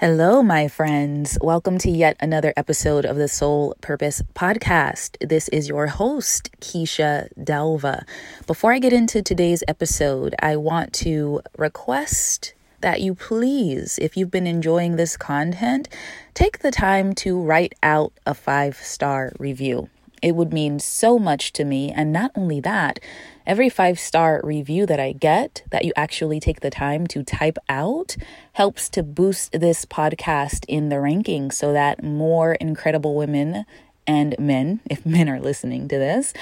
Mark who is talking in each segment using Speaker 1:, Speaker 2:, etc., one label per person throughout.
Speaker 1: Hello, my friends. Welcome to yet another episode of the Soul Purpose Podcast. This is your host, Keisha Delva. Before I get into today's episode, I want to request that you please, if you've been enjoying this content, take the time to write out a five star review. It would mean so much to me. And not only that, every five star review that I get that you actually take the time to type out helps to boost this podcast in the rankings so that more incredible women and men, if men are listening to this,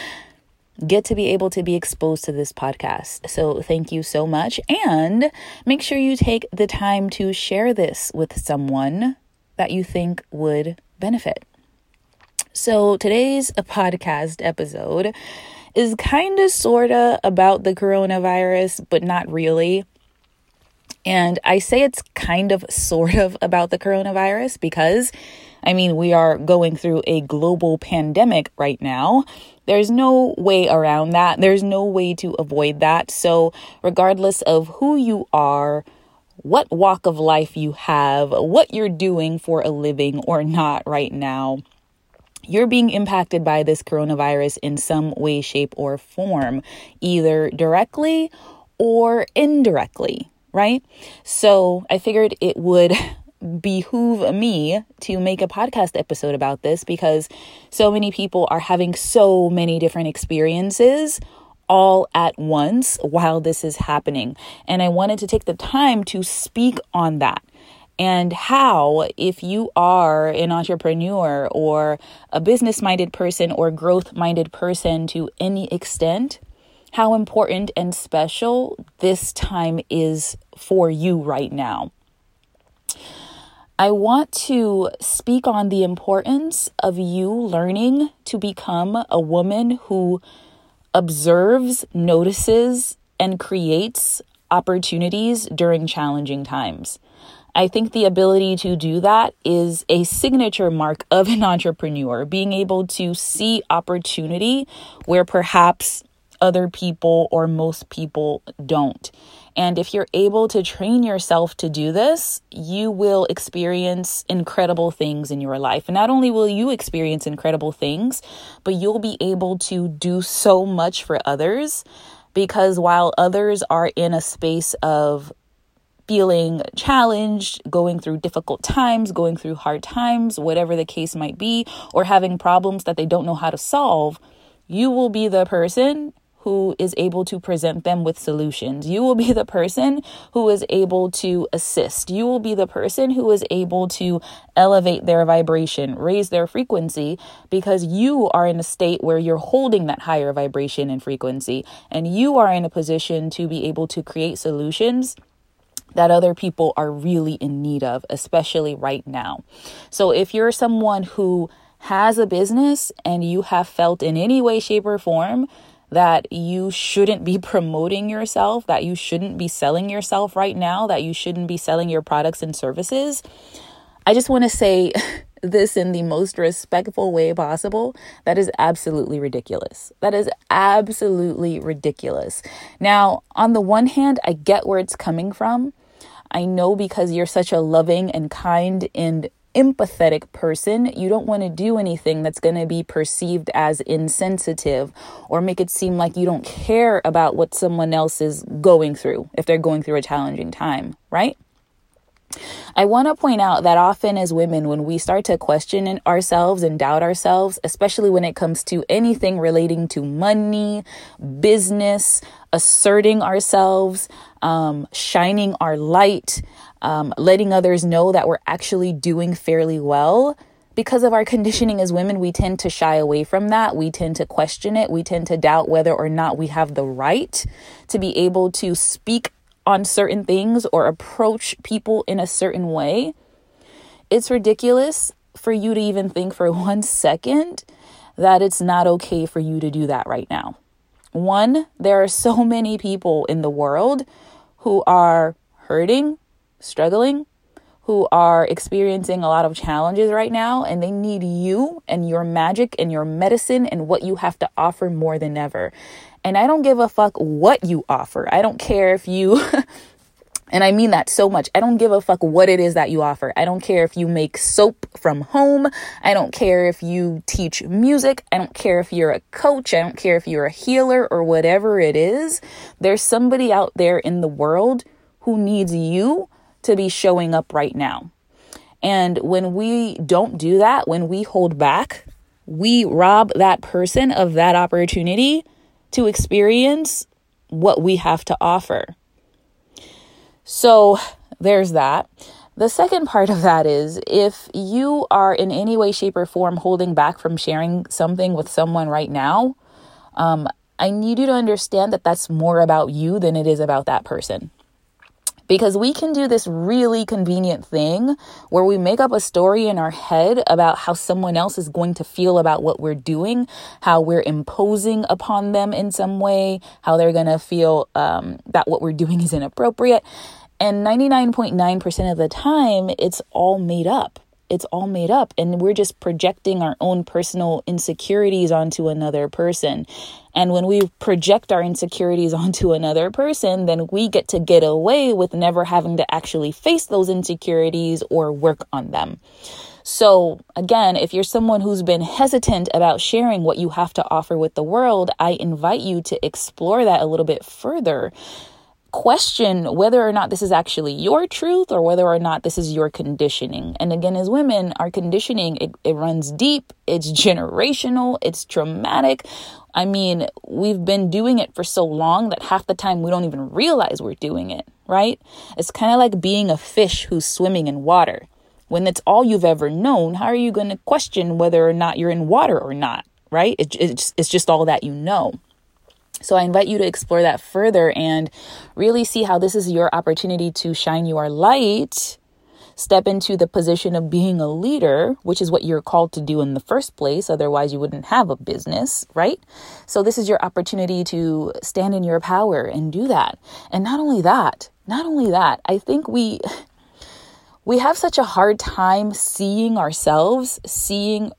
Speaker 1: get to be able to be exposed to this podcast. So, thank you so much. And make sure you take the time to share this with someone that you think would benefit. So, today's podcast episode is kind of sort of about the coronavirus, but not really. And I say it's kind of sort of about the coronavirus because, I mean, we are going through a global pandemic right now. There's no way around that. There's no way to avoid that. So, regardless of who you are, what walk of life you have, what you're doing for a living or not right now, you're being impacted by this coronavirus in some way, shape, or form, either directly or indirectly, right? So I figured it would behoove me to make a podcast episode about this because so many people are having so many different experiences all at once while this is happening. And I wanted to take the time to speak on that and how, if you are an entrepreneur or a business minded person or growth minded person to any extent, how important and special this time is for you right now. I want to speak on the importance of you learning to become a woman who observes, notices, and creates opportunities during challenging times. I think the ability to do that is a signature mark of an entrepreneur, being able to see opportunity where perhaps other people or most people don't. And if you're able to train yourself to do this, you will experience incredible things in your life. And not only will you experience incredible things, but you'll be able to do so much for others because while others are in a space of feeling challenged, going through difficult times, going through hard times, whatever the case might be, or having problems that they don't know how to solve, you will be the person who is able to present them with solutions. You will be the person who is able to assist. You will be the person who is able to elevate their vibration, raise their frequency, because you are in a state where you're holding that higher vibration and frequency, and you are in a position to be able to create solutions that other people are really in need of, especially right now. So if you're someone who has a business and you have felt in any way, shape, or form that you shouldn't be promoting yourself, that you shouldn't be selling yourself right now, that you shouldn't be selling your products and services, I just want to say this in the most respectful way possible. That is absolutely ridiculous. That is absolutely ridiculous. Now, on the one hand, I get where it's coming from I know because you're such a loving and kind and empathetic person, you don't want to do anything that's going to be perceived as insensitive or make it seem like you don't care about what someone else is going through if they're going through a challenging time, right? I want to point out that often as women, when we start to question ourselves and doubt ourselves, especially when it comes to anything relating to money, business, asserting ourselves, um, shining our light, um, letting others know that we're actually doing fairly well. Because of our conditioning as women, we tend to shy away from that. We tend to question it. We tend to doubt whether or not we have the right to be able to speak on certain things or approach people in a certain way, it's ridiculous for you to even think for one second that it's not okay for you to do that right now. One, there are so many people in the world who are hurting, struggling, who are experiencing a lot of challenges right now, and they need you and your magic and your medicine and what you have to offer more than ever. And I don't give a fuck what you offer. I don't care if you And I mean that so much. I don't give a fuck what it is that you offer. I don't care if you make soap from home. I don't care if you teach music. I don't care if you're a coach. I don't care if you're a healer or whatever it is. There's somebody out there in the world who needs you to be showing up right now. And when we don't do that, when we hold back, we rob that person of that opportunity to experience what we have to offer. So there's that. The second part of that is if you are in any way, shape, or form holding back from sharing something with someone right now, um, I need you to understand that that's more about you than it is about that person because we can do this really convenient thing where we make up a story in our head about how someone else is going to feel about what we're doing, how we're imposing upon them in some way, how they're going to feel um, that what we're doing is inappropriate. And 99.9% of the time, it's all made up it's all made up and we're just projecting our own personal insecurities onto another person. And when we project our insecurities onto another person, then we get to get away with never having to actually face those insecurities or work on them. So, again, if you're someone who's been hesitant about sharing what you have to offer with the world, I invite you to explore that a little bit further question whether or not this is actually your truth or whether or not this is your conditioning. And again, as women, our conditioning, it, it runs deep, it's generational, it's traumatic. I mean, we've been doing it for so long that half the time we don't even realize we're doing it, right? It's kind of like being a fish who's swimming in water. When it's all you've ever known, how are you going to question whether or not you're in water or not, right? It, it's, it's just all that you know. So I invite you to explore that further and really see how this is your opportunity to shine your light, step into the position of being a leader, which is what you're called to do in the first place. Otherwise, you wouldn't have a business, right? So this is your opportunity to stand in your power and do that. And not only that, not only that, I think we we have such a hard time seeing ourselves, seeing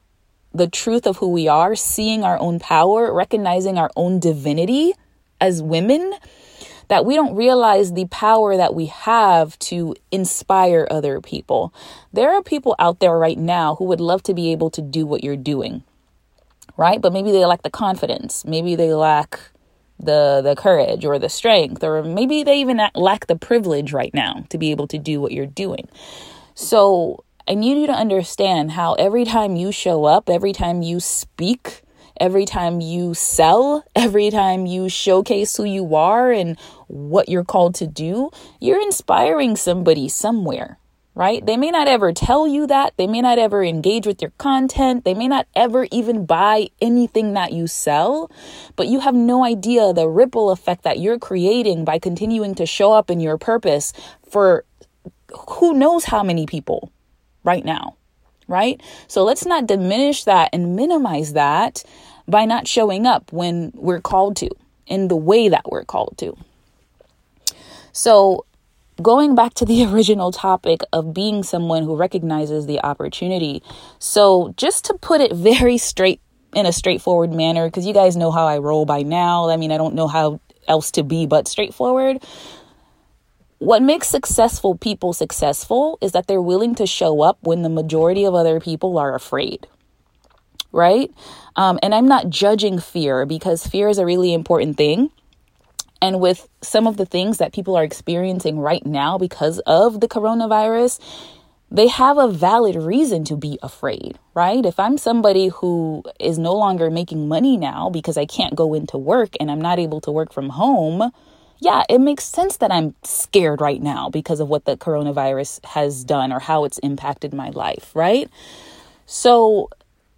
Speaker 1: the truth of who we are, seeing our own power, recognizing our own divinity as women, that we don't realize the power that we have to inspire other people. There are people out there right now who would love to be able to do what you're doing, right? But maybe they lack the confidence, maybe they lack the the courage or the strength or maybe they even lack the privilege right now to be able to do what you're doing. So I need you to understand how every time you show up, every time you speak, every time you sell, every time you showcase who you are and what you're called to do, you're inspiring somebody somewhere, right? They may not ever tell you that. They may not ever engage with your content. They may not ever even buy anything that you sell, but you have no idea the ripple effect that you're creating by continuing to show up in your purpose for who knows how many people right now, right? So let's not diminish that and minimize that by not showing up when we're called to in the way that we're called to. So, going back to the original topic of being someone who recognizes the opportunity. So, just to put it very straight in a straightforward manner, because you guys know how I roll by now. I mean, I don't know how else to be but straightforward. What makes successful people successful is that they're willing to show up when the majority of other people are afraid. Right? Um, and I'm not judging fear because fear is a really important thing. And with some of the things that people are experiencing right now because of the coronavirus, they have a valid reason to be afraid, right? If I'm somebody who is no longer making money now because I can't go into work and I'm not able to work from home, yeah, it makes sense that I'm scared right now because of what the coronavirus has done or how it's impacted my life, right? So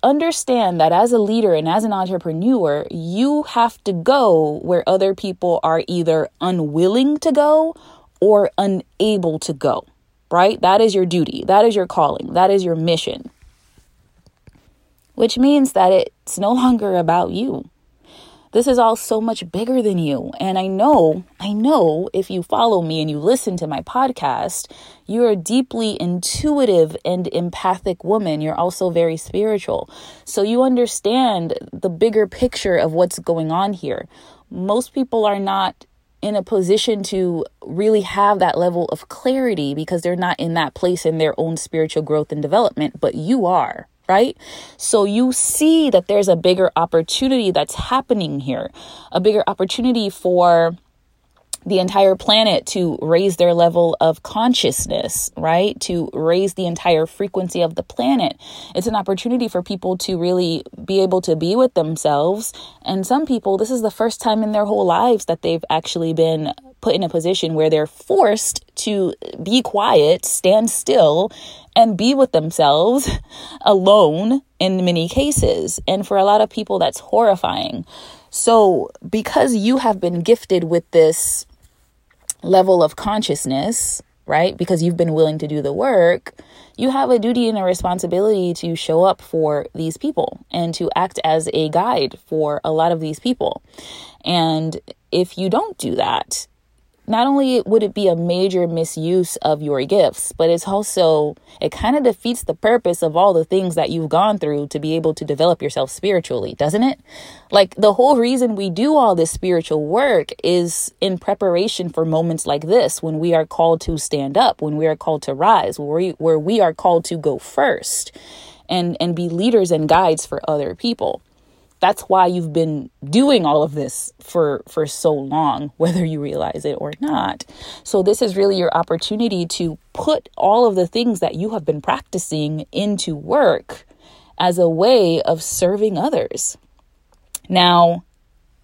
Speaker 1: understand that as a leader and as an entrepreneur, you have to go where other people are either unwilling to go or unable to go, right? That is your duty, that is your calling, that is your mission. Which means that it's no longer about you. This is all so much bigger than you. And I know, I know if you follow me and you listen to my podcast, you're a deeply intuitive and empathic woman. You're also very spiritual. So you understand the bigger picture of what's going on here. Most people are not in a position to really have that level of clarity because they're not in that place in their own spiritual growth and development, but you are, right? So you see that there's a bigger opportunity that's happening here, a bigger opportunity for the entire planet to raise their level of consciousness, right? To raise the entire frequency of the planet. It's an opportunity for people to really be able to be with themselves. And some people, this is the first time in their whole lives that they've actually been put in a position where they're forced to be quiet, stand still, and be with themselves alone in many cases. And for a lot of people, that's horrifying. So, because you have been gifted with this level of consciousness, right? Because you've been willing to do the work, you have a duty and a responsibility to show up for these people and to act as a guide for a lot of these people. And if you don't do that, not only would it be a major misuse of your gifts, but it's also, it kind of defeats the purpose of all the things that you've gone through to be able to develop yourself spiritually, doesn't it? Like the whole reason we do all this spiritual work is in preparation for moments like this when we are called to stand up, when we are called to rise, where we, where we are called to go first and, and be leaders and guides for other people that's why you've been doing all of this for for so long whether you realize it or not. So this is really your opportunity to put all of the things that you have been practicing into work as a way of serving others. Now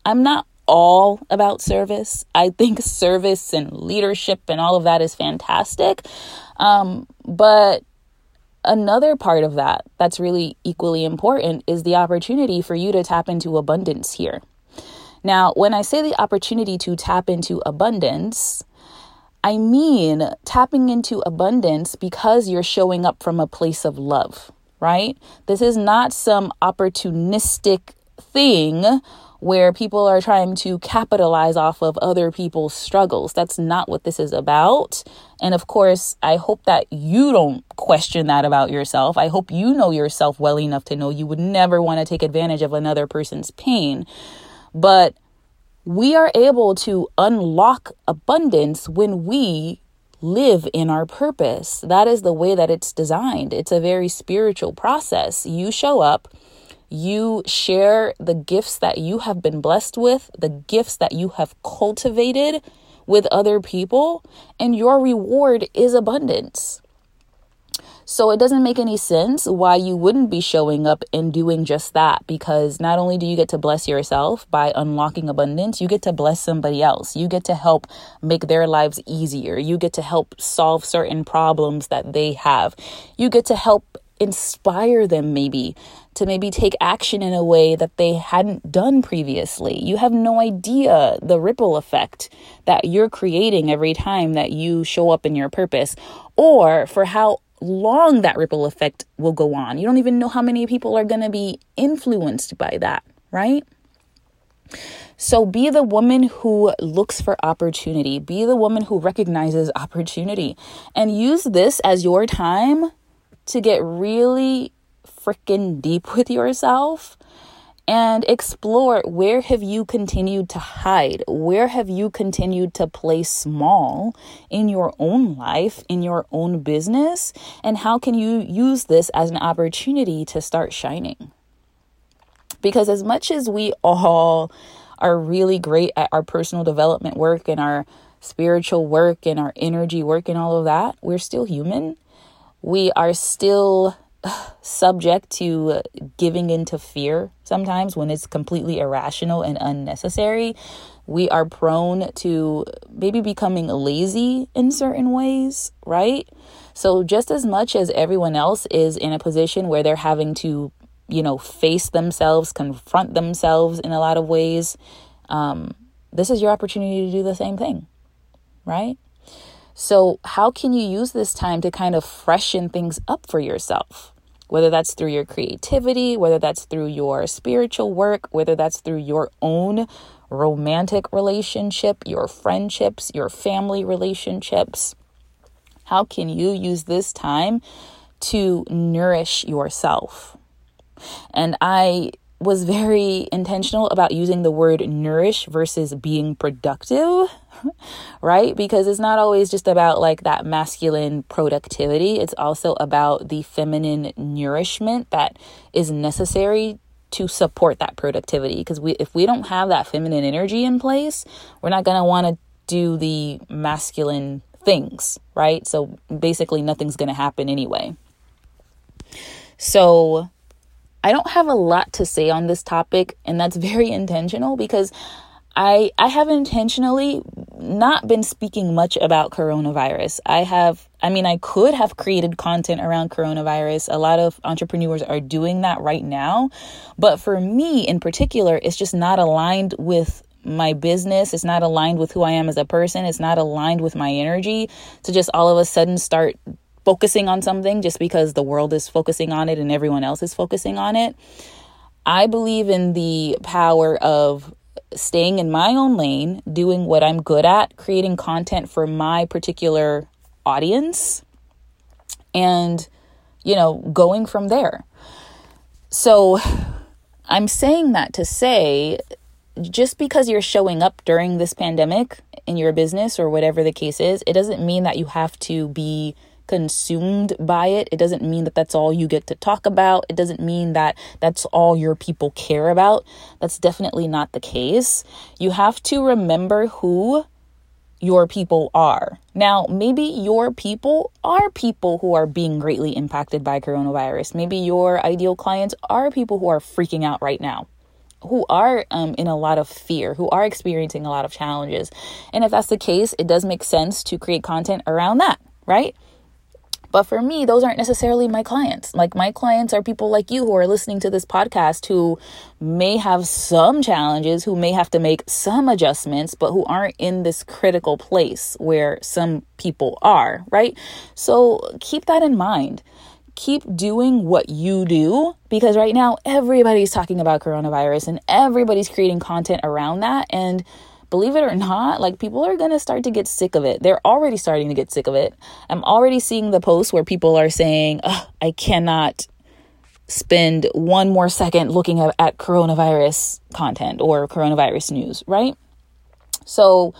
Speaker 1: i'm not all about service. I think service and leadership and all of that is fantastic. Um, but Another part of that that's really equally important is the opportunity for you to tap into abundance here. Now, when I say the opportunity to tap into abundance, I mean tapping into abundance because you're showing up from a place of love, right? This is not some opportunistic thing where people are trying to capitalize off of other people's struggles. That's not what this is about. And of course, I hope that you don't question that about yourself. I hope you know yourself well enough to know you would never want to take advantage of another person's pain. But we are able to unlock abundance when we live in our purpose. That is the way that it's designed. It's a very spiritual process. You show up you share the gifts that you have been blessed with, the gifts that you have cultivated with other people, and your reward is abundance. So it doesn't make any sense why you wouldn't be showing up and doing just that because not only do you get to bless yourself by unlocking abundance, you get to bless somebody else. You get to help make their lives easier. You get to help solve certain problems that they have. You get to help inspire them maybe to maybe take action in a way that they hadn't done previously. You have no idea the ripple effect that you're creating every time that you show up in your purpose or for how long that ripple effect will go on. You don't even know how many people are going to be influenced by that, right? So be the woman who looks for opportunity. Be the woman who recognizes opportunity and use this as your time to get really freaking deep with yourself and explore where have you continued to hide? Where have you continued to play small in your own life in your own business? And how can you use this as an opportunity to start shining? Because as much as we all are really great at our personal development work and our spiritual work and our energy work and all of that we're still human we are still subject to giving into fear sometimes when it's completely irrational and unnecessary. We are prone to maybe becoming lazy in certain ways, right? So, just as much as everyone else is in a position where they're having to, you know, face themselves, confront themselves in a lot of ways, um, this is your opportunity to do the same thing, right? So, how can you use this time to kind of freshen things up for yourself? Whether that's through your creativity, whether that's through your spiritual work, whether that's through your own romantic relationship, your friendships, your family relationships. How can you use this time to nourish yourself? And I was very intentional about using the word nourish versus being productive right? Because it's not always just about like that masculine productivity, it's also about the feminine nourishment that is necessary to support that productivity because we if we don't have that feminine energy in place, we're not going to want to do the masculine things, right? So basically nothing's going to happen anyway. So I don't have a lot to say on this topic and that's very intentional because I I have intentionally not been speaking much about coronavirus. I have I mean I could have created content around coronavirus. A lot of entrepreneurs are doing that right now, but for me in particular, it's just not aligned with my business. It's not aligned with who I am as a person. It's not aligned with my energy to just all of a sudden start focusing on something just because the world is focusing on it and everyone else is focusing on it. I believe in the power of staying in my own lane, doing what I'm good at, creating content for my particular audience, and, you know, going from there. So I'm saying that to say just because you're showing up during this pandemic in your business or whatever the case is, it doesn't mean that you have to be consumed by it. It doesn't mean that that's all you get to talk about. It doesn't mean that that's all your people care about. That's definitely not the case. You have to remember who your people are. Now, maybe your people are people who are being greatly impacted by coronavirus. Maybe your ideal clients are people who are freaking out right now who are um, in a lot of fear, who are experiencing a lot of challenges. And if that's the case, it does make sense to create content around that, right? But for me, those aren't necessarily my clients. Like, my clients are people like you who are listening to this podcast who may have some challenges, who may have to make some adjustments, but who aren't in this critical place where some people are, right? So keep that in mind keep doing what you do because right now everybody's talking about coronavirus and everybody's creating content around that. And believe it or not, like people are going to start to get sick of it. They're already starting to get sick of it. I'm already seeing the posts where people are saying, I cannot spend one more second looking at, at coronavirus content or coronavirus news, right? So,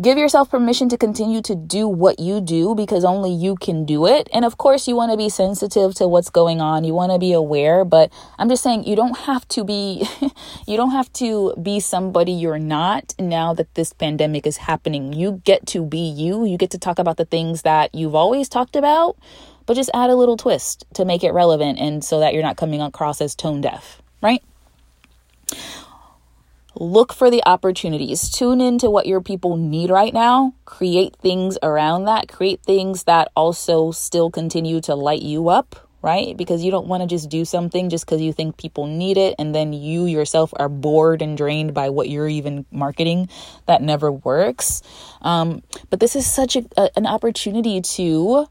Speaker 1: Give yourself permission to continue to do what you do because only you can do it. And of course, you want to be sensitive to what's going on. You want to be aware, but I'm just saying you don't have to be you don't have to be somebody you're not now that this pandemic is happening. You get to be you. You get to talk about the things that you've always talked about, but just add a little twist to make it relevant and so that you're not coming across as tone deaf, right? Look for the opportunities. Tune into what your people need right now. Create things around that. Create things that also still continue to light you up, right? Because you don't want to just do something just because you think people need it and then you yourself are bored and drained by what you're even marketing. That never works. Um, but this is such a, a, an opportunity to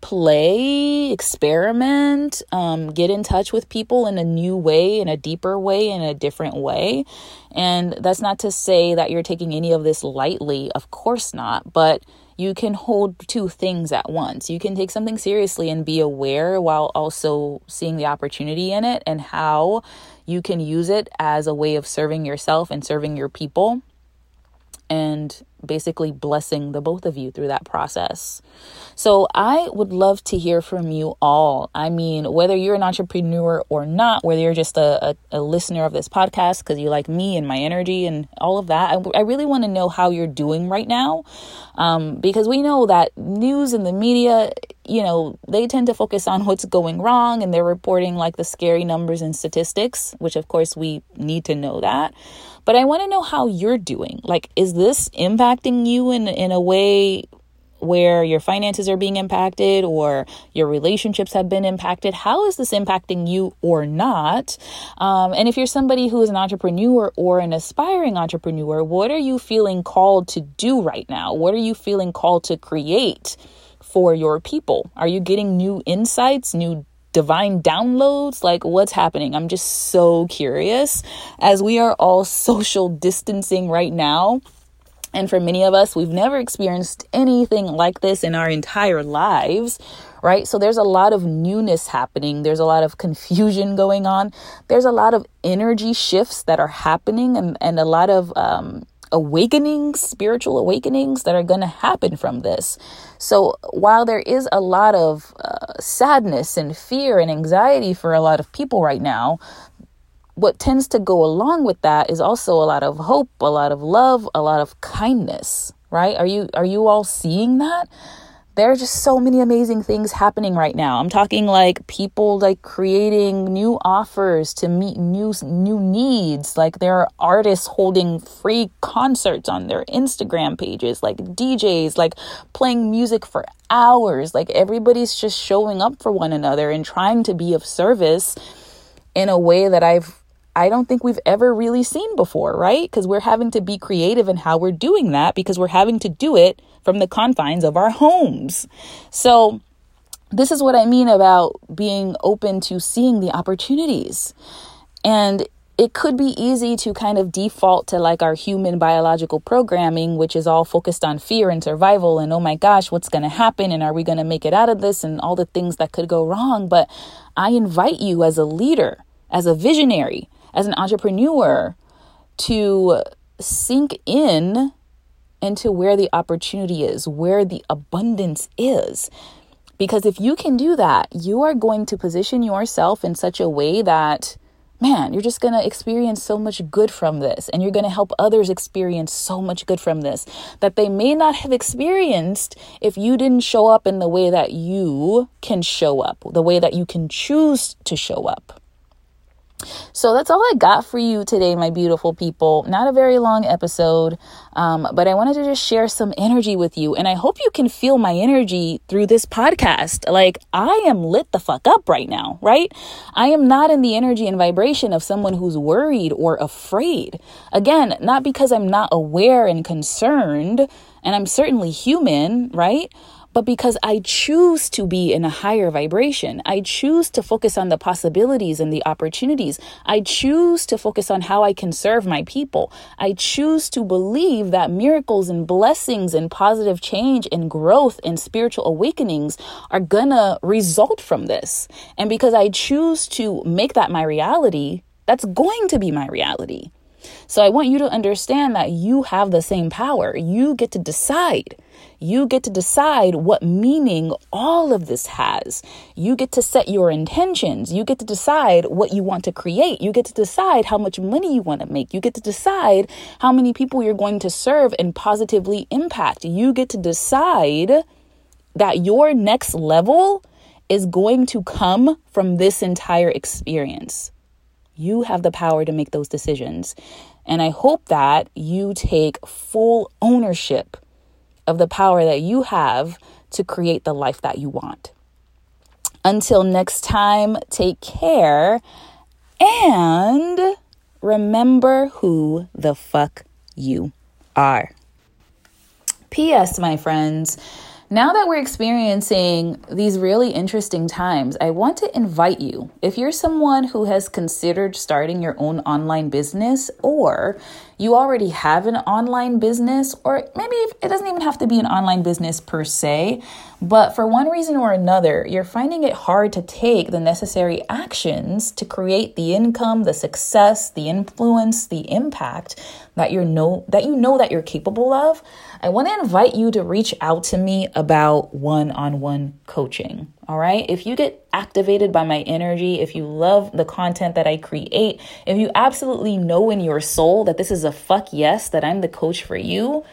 Speaker 1: play, experiment, um, get in touch with people in a new way, in a deeper way, in a different way. And that's not to say that you're taking any of this lightly, of course not, but you can hold two things at once. You can take something seriously and be aware while also seeing the opportunity in it and how you can use it as a way of serving yourself and serving your people and basically blessing the both of you through that process. So I would love to hear from you all. I mean, whether you're an entrepreneur or not, whether you're just a, a, a listener of this podcast because you like me and my energy and all of that, I, I really want to know how you're doing right now. Um, because we know that news and the media, you know, they tend to focus on what's going wrong and they're reporting like the scary numbers and statistics, which of course we need to know that. But I want to know how you're doing. Like, is this impacting you in, in a way where your finances are being impacted or your relationships have been impacted. How is this impacting you or not? Um, and if you're somebody who is an entrepreneur or an aspiring entrepreneur, what are you feeling called to do right now? What are you feeling called to create? For your people? Are you getting new insights, new divine downloads? Like, what's happening? I'm just so curious. As we are all social distancing right now, and for many of us, we've never experienced anything like this in our entire lives, right? So there's a lot of newness happening. There's a lot of confusion going on. There's a lot of energy shifts that are happening and, and a lot of um, awakenings, spiritual awakenings that are going to happen from this. So, while there is a lot of uh, sadness and fear and anxiety for a lot of people right now, what tends to go along with that is also a lot of hope, a lot of love, a lot of kindness, right? Are you are you all seeing that? there are just so many amazing things happening right now. I'm talking like people like creating new offers to meet new new needs. Like there are artists holding free concerts on their Instagram pages, like DJs like playing music for hours. Like everybody's just showing up for one another and trying to be of service in a way that I've I don't think we've ever really seen before, right? Because we're having to be creative in how we're doing that because we're having to do it from the confines of our homes. So, this is what I mean about being open to seeing the opportunities. And it could be easy to kind of default to like our human biological programming, which is all focused on fear and survival and oh my gosh, what's going to happen? And are we going to make it out of this? And all the things that could go wrong. But I invite you as a leader, as a visionary, as an entrepreneur to sink in into where the opportunity is, where the abundance is. Because if you can do that, you are going to position yourself in such a way that, man, you're just going to experience so much good from this. And you're going to help others experience so much good from this that they may not have experienced if you didn't show up in the way that you can show up, the way that you can choose to show up. So that's all I got for you today, my beautiful people. Not a very long episode, um, but I wanted to just share some energy with you. And I hope you can feel my energy through this podcast. Like, I am lit the fuck up right now, right? I am not in the energy and vibration of someone who's worried or afraid. Again, not because I'm not aware and concerned, and I'm certainly human, right? But because I choose to be in a higher vibration. I choose to focus on the possibilities and the opportunities. I choose to focus on how I can serve my people. I choose to believe that miracles and blessings and positive change and growth and spiritual awakenings are gonna result from this. And because I choose to make that my reality, that's going to be my reality. So I want you to understand that you have the same power. You get to decide. You get to decide what meaning all of this has. You get to set your intentions. You get to decide what you want to create. You get to decide how much money you want to make. You get to decide how many people you're going to serve and positively impact. You get to decide that your next level is going to come from this entire experience. You have the power to make those decisions. And I hope that you take full ownership of the power that you have to create the life that you want. Until next time, take care and remember who the fuck you are. P.S., my friends. Now that we're experiencing these really interesting times, I want to invite you if you're someone who has considered starting your own online business, or you already have an online business, or maybe it doesn't even have to be an online business per se, but for one reason or another, you're finding it hard to take the necessary actions to create the income, the success, the influence, the impact that you know that you know that you're capable of. I want to invite you to reach out to me about one-on-one coaching. All right? If you get activated by my energy, if you love the content that I create, if you absolutely know in your soul that this is a fuck yes that I'm the coach for you,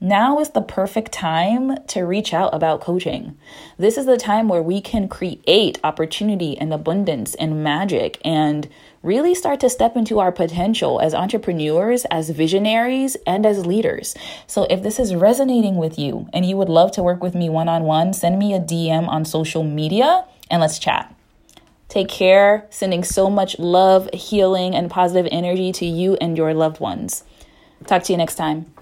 Speaker 1: now is the perfect time to reach out about coaching. This is the time where we can create opportunity and abundance and magic and really start to step into our potential as entrepreneurs, as visionaries, and as leaders. So, if this is resonating with you and you would love to work with me one on one, send me a DM on social media and let's chat. Take care, sending so much love, healing, and positive energy to you and your loved ones. Talk to you next time.